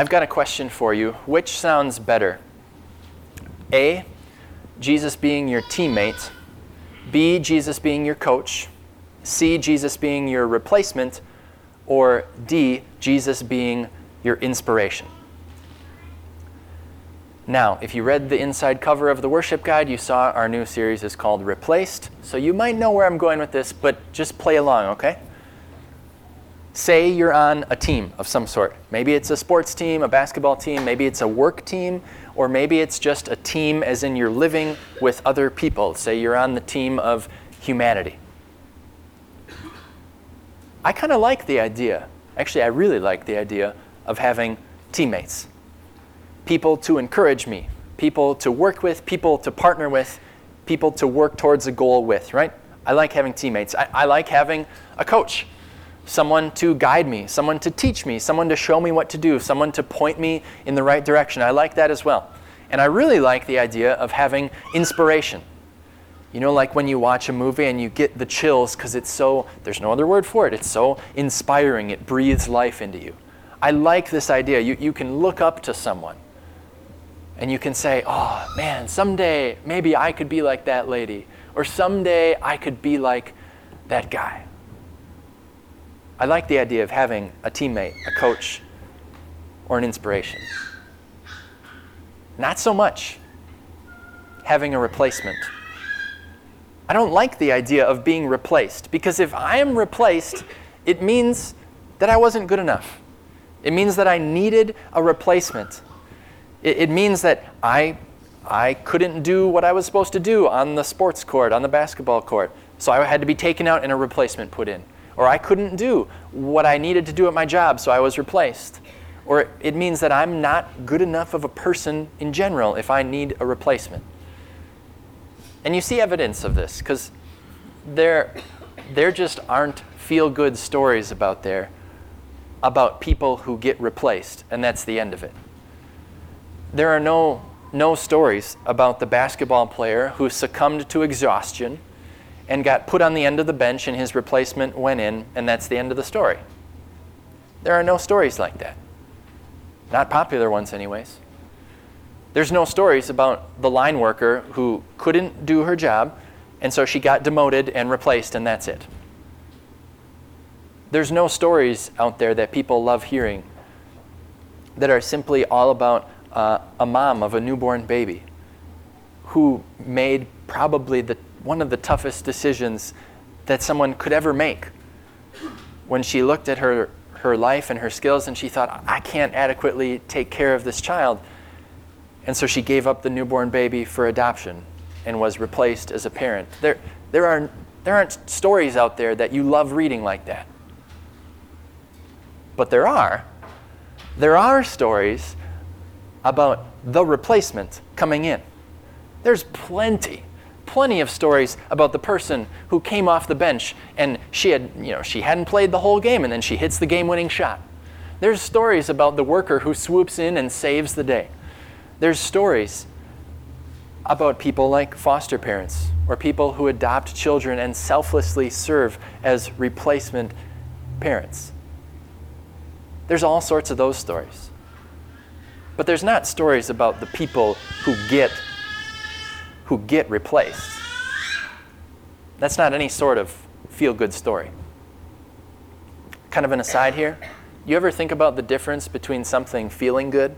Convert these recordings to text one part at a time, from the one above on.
I've got a question for you. Which sounds better? A, Jesus being your teammate, B, Jesus being your coach, C, Jesus being your replacement, or D, Jesus being your inspiration. Now, if you read the inside cover of the worship guide, you saw our new series is called Replaced. So you might know where I'm going with this, but just play along, okay? Say you're on a team of some sort. Maybe it's a sports team, a basketball team, maybe it's a work team, or maybe it's just a team as in you're living with other people. Say you're on the team of humanity. I kind of like the idea, actually, I really like the idea of having teammates people to encourage me, people to work with, people to partner with, people to work towards a goal with, right? I like having teammates. I, I like having a coach someone to guide me, someone to teach me, someone to show me what to do, someone to point me in the right direction. I like that as well. And I really like the idea of having inspiration. You know, like when you watch a movie and you get the chills because it's so, there's no other word for it, it's so inspiring, it breathes life into you. I like this idea. You, you can look up to someone and you can say, oh man, someday maybe I could be like that lady, or someday I could be like that guy. I like the idea of having a teammate, a coach, or an inspiration. Not so much having a replacement. I don't like the idea of being replaced because if I am replaced, it means that I wasn't good enough. It means that I needed a replacement. It, it means that I, I couldn't do what I was supposed to do on the sports court, on the basketball court. So I had to be taken out and a replacement put in or I couldn't do what I needed to do at my job, so I was replaced. Or it means that I'm not good enough of a person in general if I need a replacement. And you see evidence of this because there, there just aren't feel good stories about there about people who get replaced, and that's the end of it. There are no, no stories about the basketball player who succumbed to exhaustion and got put on the end of the bench, and his replacement went in, and that's the end of the story. There are no stories like that. Not popular ones, anyways. There's no stories about the line worker who couldn't do her job, and so she got demoted and replaced, and that's it. There's no stories out there that people love hearing that are simply all about uh, a mom of a newborn baby who made probably the one of the toughest decisions that someone could ever make. When she looked at her, her life and her skills and she thought, I can't adequately take care of this child. And so she gave up the newborn baby for adoption and was replaced as a parent. There, there, are, there aren't stories out there that you love reading like that. But there are. There are stories about the replacement coming in. There's plenty plenty of stories about the person who came off the bench and she had, you know, she hadn't played the whole game and then she hits the game-winning shot. There's stories about the worker who swoops in and saves the day. There's stories about people like foster parents or people who adopt children and selflessly serve as replacement parents. There's all sorts of those stories. But there's not stories about the people who get who get replaced. That's not any sort of feel good story. Kind of an aside here. You ever think about the difference between something feeling good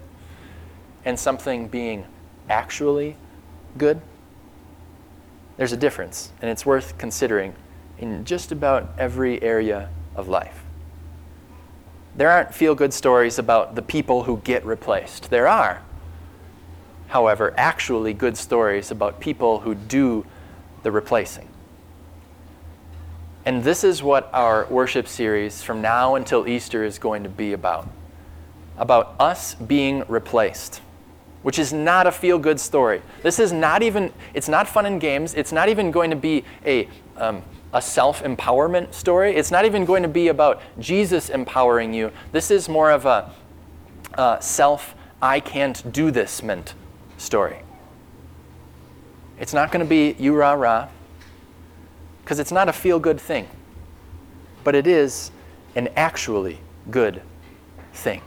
and something being actually good? There's a difference, and it's worth considering in just about every area of life. There aren't feel good stories about the people who get replaced. There are, however, actually good stories about people who do the replacing. And this is what our worship series from now until Easter is going to be about about us being replaced, which is not a feel good story. This is not even, it's not fun and games. It's not even going to be a, um, a self empowerment story. It's not even going to be about Jesus empowering you. This is more of a uh, self, I can't do this meant story. It's not going to be you rah rah, because it's not a feel good thing, but it is an actually good thing.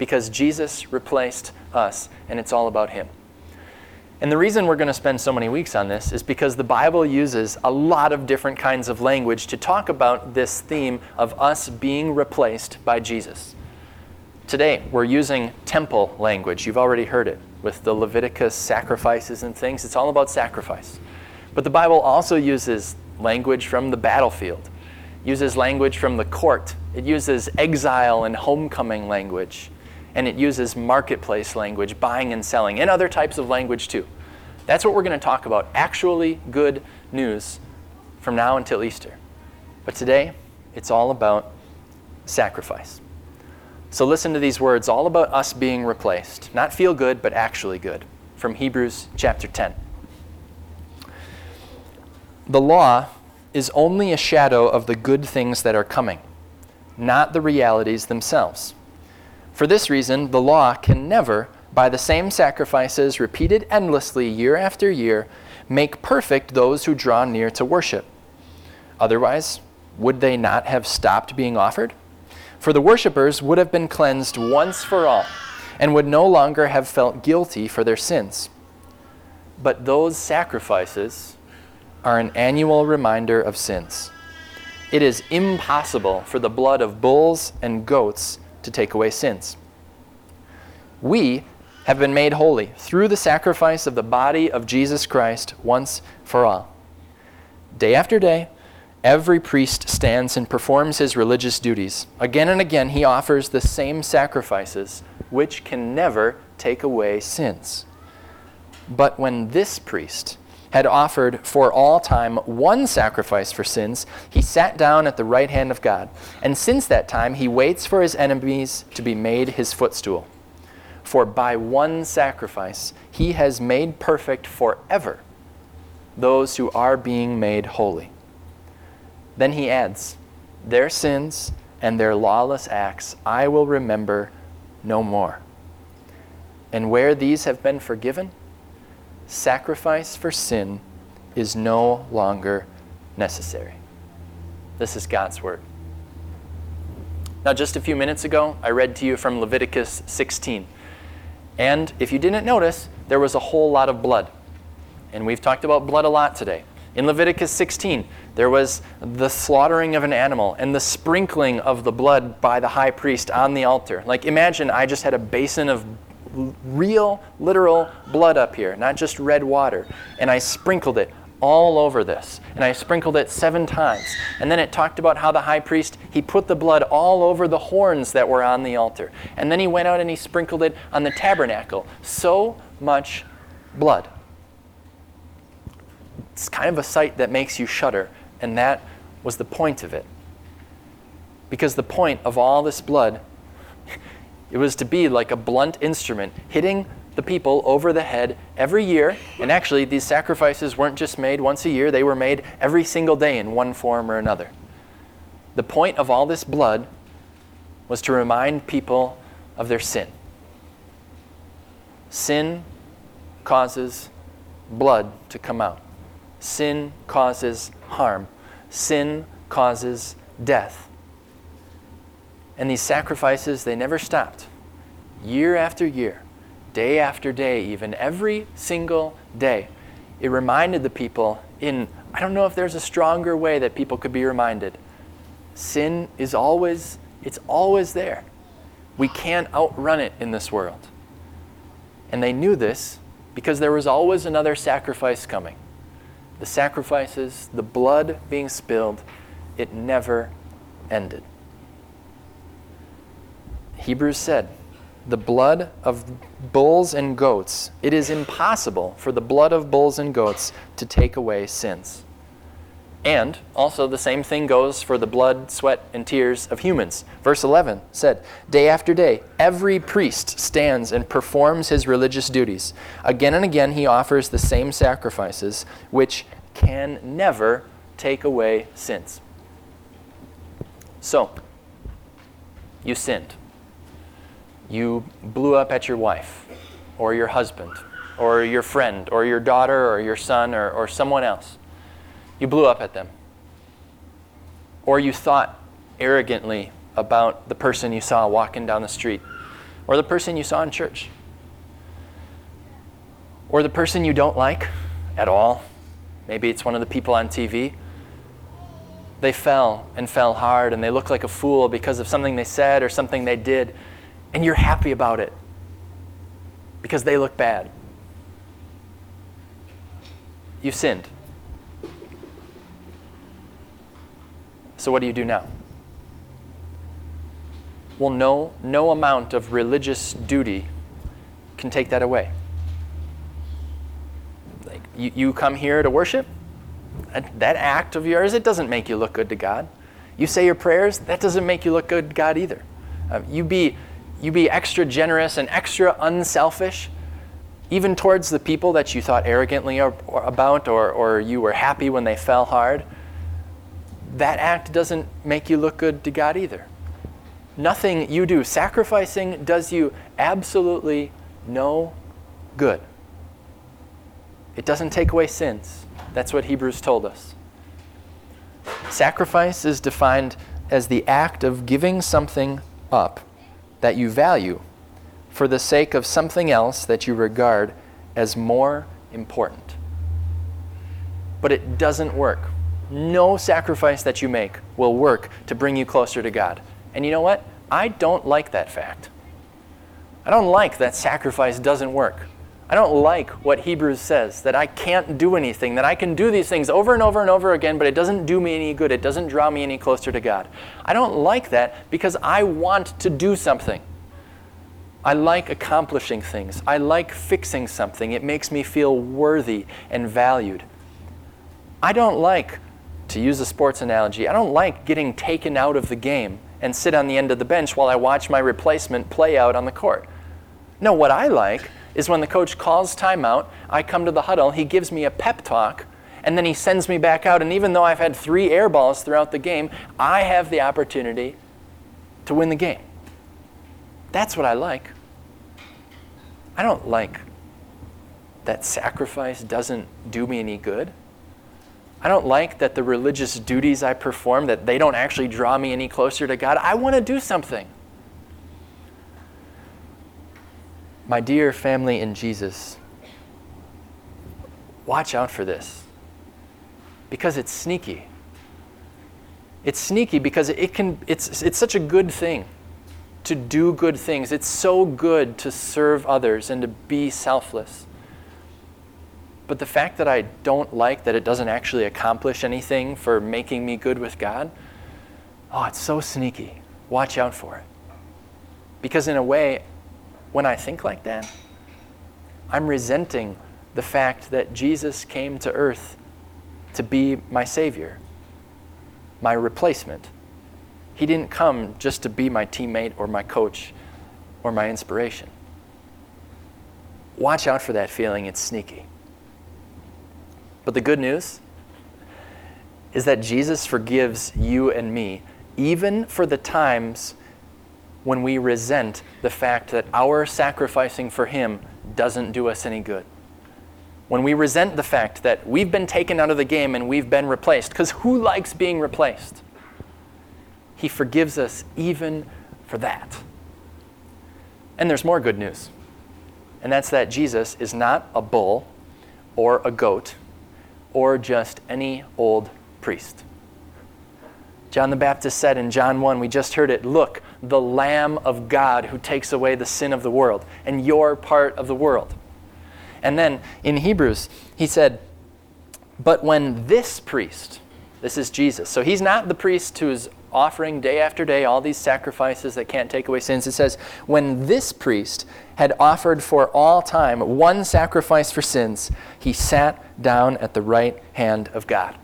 because Jesus replaced us, and it's all about Him. And the reason we're going to spend so many weeks on this is because the Bible uses a lot of different kinds of language to talk about this theme of us being replaced by Jesus. Today, we're using temple language. You've already heard it with the Leviticus sacrifices and things. It's all about sacrifice. But the Bible also uses language from the battlefield, uses language from the court, it uses exile and homecoming language, and it uses marketplace language, buying and selling, and other types of language too. That's what we're going to talk about actually good news from now until Easter. But today, it's all about sacrifice. So listen to these words, all about us being replaced. Not feel good, but actually good. From Hebrews chapter 10. The law is only a shadow of the good things that are coming, not the realities themselves. For this reason, the law can never, by the same sacrifices repeated endlessly year after year, make perfect those who draw near to worship. Otherwise, would they not have stopped being offered? For the worshippers would have been cleansed once for all and would no longer have felt guilty for their sins. But those sacrifices are an annual reminder of sins. It is impossible for the blood of bulls and goats to take away sins. We have been made holy through the sacrifice of the body of Jesus Christ once for all. Day after day, Every priest stands and performs his religious duties. Again and again, he offers the same sacrifices, which can never take away sins. But when this priest had offered for all time one sacrifice for sins, he sat down at the right hand of God. And since that time, he waits for his enemies to be made his footstool. For by one sacrifice, he has made perfect forever those who are being made holy. Then he adds, Their sins and their lawless acts I will remember no more. And where these have been forgiven, sacrifice for sin is no longer necessary. This is God's word. Now, just a few minutes ago, I read to you from Leviticus 16. And if you didn't notice, there was a whole lot of blood. And we've talked about blood a lot today. In Leviticus 16, there was the slaughtering of an animal and the sprinkling of the blood by the high priest on the altar. Like, imagine I just had a basin of real, literal blood up here, not just red water, and I sprinkled it all over this. And I sprinkled it seven times. And then it talked about how the high priest, he put the blood all over the horns that were on the altar. And then he went out and he sprinkled it on the tabernacle. So much blood. It's kind of a sight that makes you shudder, and that was the point of it. Because the point of all this blood, it was to be like a blunt instrument hitting the people over the head every year. And actually, these sacrifices weren't just made once a year, they were made every single day in one form or another. The point of all this blood was to remind people of their sin. Sin causes blood to come out. Sin causes harm, sin causes death. And these sacrifices, they never stopped. Year after year, day after day, even every single day, it reminded the people in, I don't know if there's a stronger way that people could be reminded. Sin is always, it's always there. We can't outrun it in this world. And they knew this because there was always another sacrifice coming the sacrifices, the blood being spilled, it never ended. Hebrews said, the blood of bulls and goats, it is impossible for the blood of bulls and goats to take away sins. And also, the same thing goes for the blood, sweat, and tears of humans. Verse 11 said, Day after day, every priest stands and performs his religious duties. Again and again, he offers the same sacrifices, which can never take away sins. So, you sinned. You blew up at your wife, or your husband, or your friend, or your daughter, or your son, or, or someone else you blew up at them. Or you thought arrogantly about the person you saw walking down the street. or the person you saw in church, or the person you don't like at all. Maybe it's one of the people on TV. They fell and fell hard and they look like a fool because of something they said or something they did, and you're happy about it because they look bad. You sinned. So, what do you do now? Well, no, no amount of religious duty can take that away. Like, you, you come here to worship, that, that act of yours, it doesn't make you look good to God. You say your prayers, that doesn't make you look good to God either. Uh, you, be, you be extra generous and extra unselfish, even towards the people that you thought arrogantly about or, or you were happy when they fell hard. That act doesn't make you look good to God either. Nothing you do, sacrificing, does you absolutely no good. It doesn't take away sins. That's what Hebrews told us. Sacrifice is defined as the act of giving something up that you value for the sake of something else that you regard as more important. But it doesn't work. No sacrifice that you make will work to bring you closer to God. And you know what? I don't like that fact. I don't like that sacrifice doesn't work. I don't like what Hebrews says that I can't do anything, that I can do these things over and over and over again, but it doesn't do me any good. It doesn't draw me any closer to God. I don't like that because I want to do something. I like accomplishing things. I like fixing something. It makes me feel worthy and valued. I don't like, to use a sports analogy, I don't like getting taken out of the game and sit on the end of the bench while I watch my replacement play out on the court. No, what I like is when the coach calls timeout, I come to the huddle, he gives me a pep talk, and then he sends me back out. And even though I've had three air balls throughout the game, I have the opportunity to win the game. That's what I like. I don't like that sacrifice doesn't do me any good. I don't like that the religious duties I perform that they don't actually draw me any closer to God. I want to do something. My dear family in Jesus, watch out for this because it's sneaky. It's sneaky because it can it's it's such a good thing to do good things. It's so good to serve others and to be selfless. But the fact that I don't like that it doesn't actually accomplish anything for making me good with God, oh, it's so sneaky. Watch out for it. Because in a way, when I think like that, I'm resenting the fact that Jesus came to earth to be my Savior, my replacement. He didn't come just to be my teammate or my coach or my inspiration. Watch out for that feeling, it's sneaky. But the good news is that Jesus forgives you and me, even for the times when we resent the fact that our sacrificing for Him doesn't do us any good. When we resent the fact that we've been taken out of the game and we've been replaced, because who likes being replaced? He forgives us even for that. And there's more good news, and that's that Jesus is not a bull or a goat or just any old priest. John the Baptist said in John 1, we just heard it, look, the Lamb of God who takes away the sin of the world, and you're part of the world. And then in Hebrews, he said, but when this priest, this is Jesus, so he's not the priest who's offering day after day all these sacrifices that can't take away sins. It says, when this priest had offered for all time one sacrifice for sins, he sat down at the right hand of God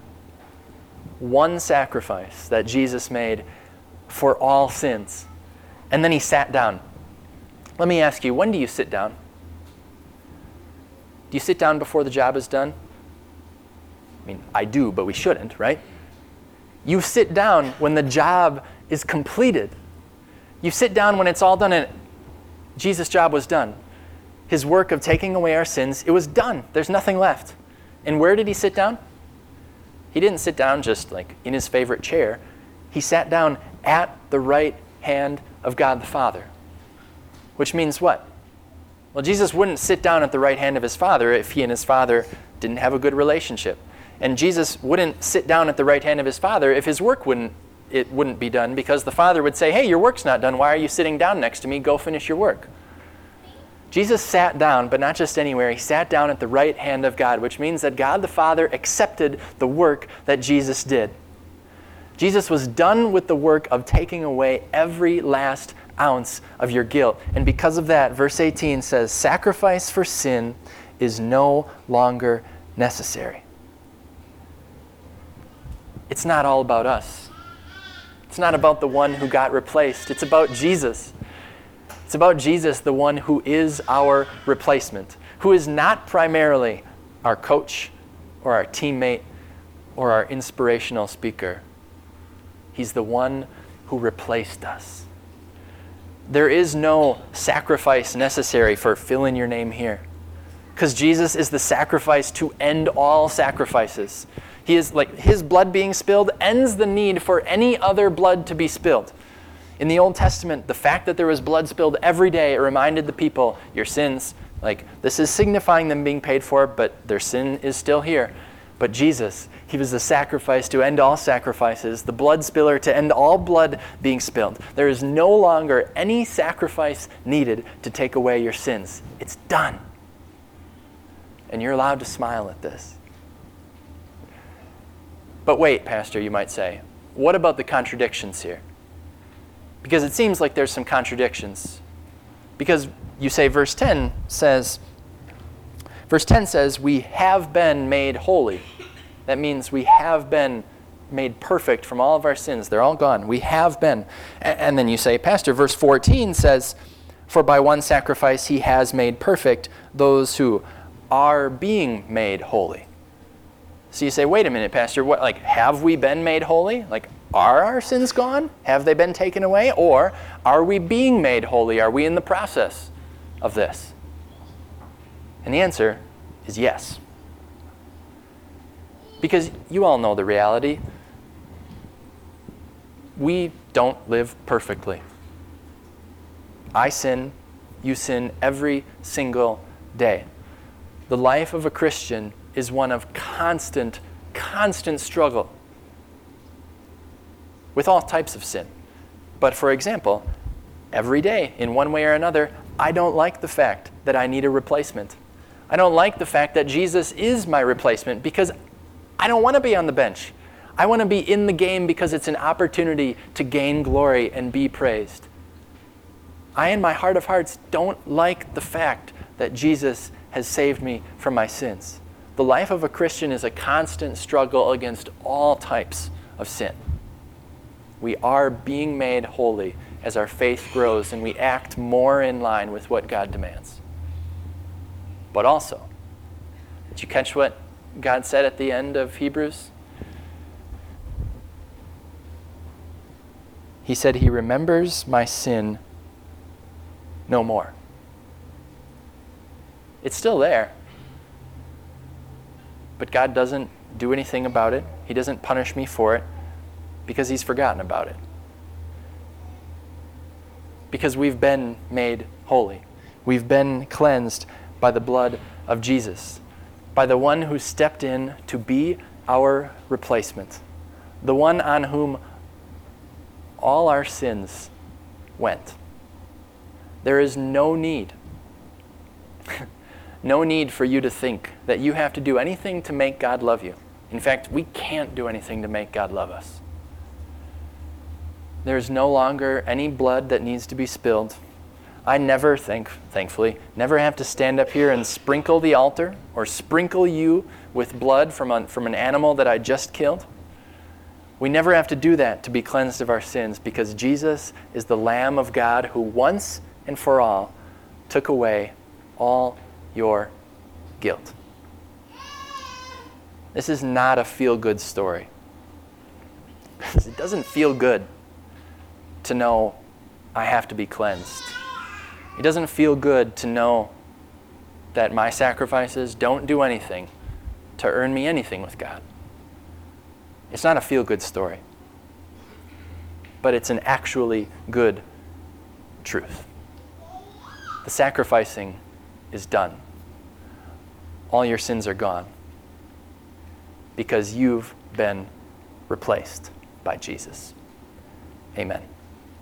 one sacrifice that Jesus made for all sins. And then he sat down. Let me ask you, when do you sit down? Do you sit down before the job is done? I mean, I do, but we shouldn't, right? You sit down when the job is completed. You sit down when it's all done and Jesus' job was done. His work of taking away our sins, it was done. There's nothing left. And where did he sit down? He didn't sit down just like in his favorite chair. He sat down at the right hand of God the Father. Which means what? Well, Jesus wouldn't sit down at the right hand of his Father if he and his Father didn't have a good relationship. And Jesus wouldn't sit down at the right hand of his Father if his work wouldn't it wouldn't be done because the Father would say, "Hey, your work's not done. Why are you sitting down next to me? Go finish your work." Jesus sat down, but not just anywhere. He sat down at the right hand of God, which means that God the Father accepted the work that Jesus did. Jesus was done with the work of taking away every last ounce of your guilt. And because of that, verse 18 says, Sacrifice for sin is no longer necessary. It's not all about us. It's not about the one who got replaced. It's about Jesus. It's about Jesus, the one who is our replacement, who is not primarily our coach or our teammate or our inspirational speaker, He's the one who replaced us. There is no sacrifice necessary for fill in your name here. Because Jesus is the sacrifice to end all sacrifices. He is like his blood being spilled ends the need for any other blood to be spilled. In the Old Testament, the fact that there was blood spilled every day, reminded the people, your sins, like this is signifying them being paid for, but their sin is still here. But Jesus, he was the sacrifice to end all sacrifices, the blood spiller to end all blood being spilled. There is no longer any sacrifice needed to take away your sins. It's done. And you're allowed to smile at this. But wait, Pastor, you might say, what about the contradictions here? Because it seems like there's some contradictions. Because you say verse 10 says, verse 10 says, We have been made holy. That means we have been made perfect from all of our sins. They're all gone. We have been. And then you say, Pastor, verse 14 says, For by one sacrifice he has made perfect those who are being made holy. So you say, wait a minute, Pastor, what like have we been made holy? Like are our sins gone? Have they been taken away? Or are we being made holy? Are we in the process of this? And the answer is yes. Because you all know the reality. We don't live perfectly. I sin, you sin every single day. The life of a Christian is one of constant, constant struggle with all types of sin. But for example, every day, in one way or another, I don't like the fact that I need a replacement. I don't like the fact that Jesus is my replacement because I don't want to be on the bench. I want to be in the game because it's an opportunity to gain glory and be praised. I, in my heart of hearts, don't like the fact that Jesus has saved me from my sins. The life of a Christian is a constant struggle against all types of sin. We are being made holy as our faith grows and we act more in line with what God demands. But also, did you catch what God said at the end of Hebrews? He said, He remembers my sin no more. It's still there. But God doesn't do anything about it, He doesn't punish me for it because He's forgotten about it. Because we've been made holy, we've been cleansed by the blood of Jesus by the one who stepped in to be our replacement, the one on whom all our sins went. There is no need, no need for you to think that you have to do anything to make God love you. In fact, we can't do anything to make God love us. There is no longer any blood that needs to be spilled I never, thank, thankfully, never have to stand up here and sprinkle the altar or sprinkle you with blood from, a, from an animal that I just killed. We never have to do that to be cleansed of our sins because Jesus is the Lamb of God who once and for all took away all your guilt. This is not a feel good story. it doesn't feel good to know I have to be cleansed. It doesn't feel good to know that my sacrifices don't do anything to earn me anything with God. It's not a feel good story, but it's an actually good truth. The sacrificing is done. All your sins are gone because you've been replaced by Jesus. Amen.